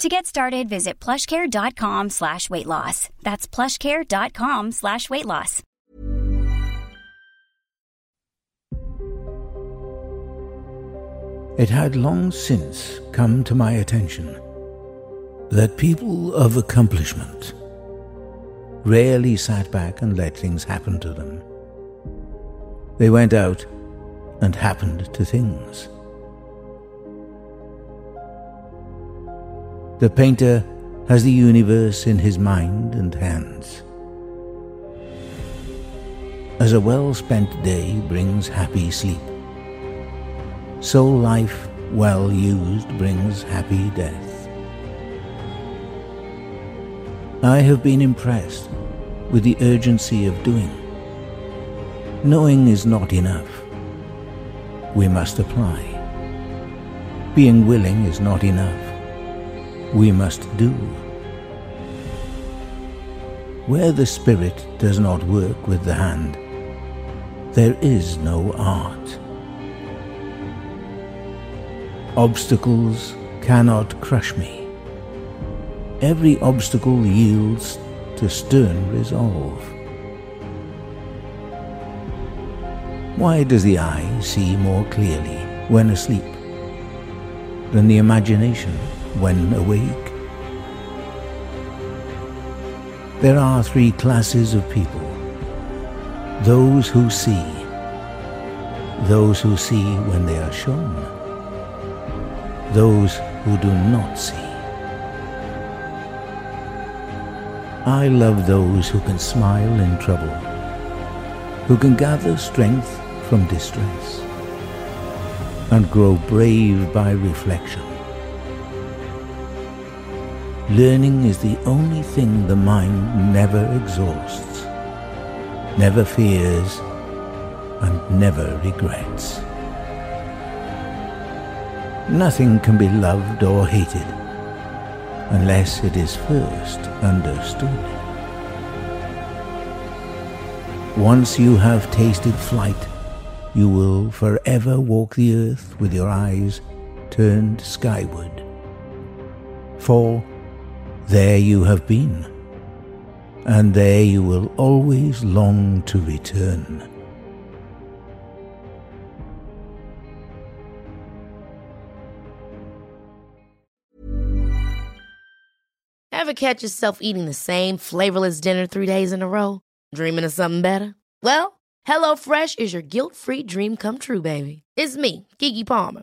To get started, visit plushcare.com slash weight loss. That's plushcare.com slash weight loss. It had long since come to my attention that people of accomplishment rarely sat back and let things happen to them. They went out and happened to things. The painter has the universe in his mind and hands. As a well spent day brings happy sleep, so life well used brings happy death. I have been impressed with the urgency of doing. Knowing is not enough. We must apply. Being willing is not enough we must do. Where the spirit does not work with the hand, there is no art. Obstacles cannot crush me. Every obstacle yields to stern resolve. Why does the eye see more clearly when asleep than the imagination when awake. There are three classes of people those who see, those who see when they are shown, those who do not see. I love those who can smile in trouble, who can gather strength from distress, and grow brave by reflection. Learning is the only thing the mind never exhausts, never fears, and never regrets. Nothing can be loved or hated unless it is first understood. Once you have tasted flight, you will forever walk the earth with your eyes turned skyward. For there you have been, and there you will always long to return. Ever catch yourself eating the same flavorless dinner three days in a row? Dreaming of something better? Well, HelloFresh is your guilt free dream come true, baby. It's me, Keke Palmer.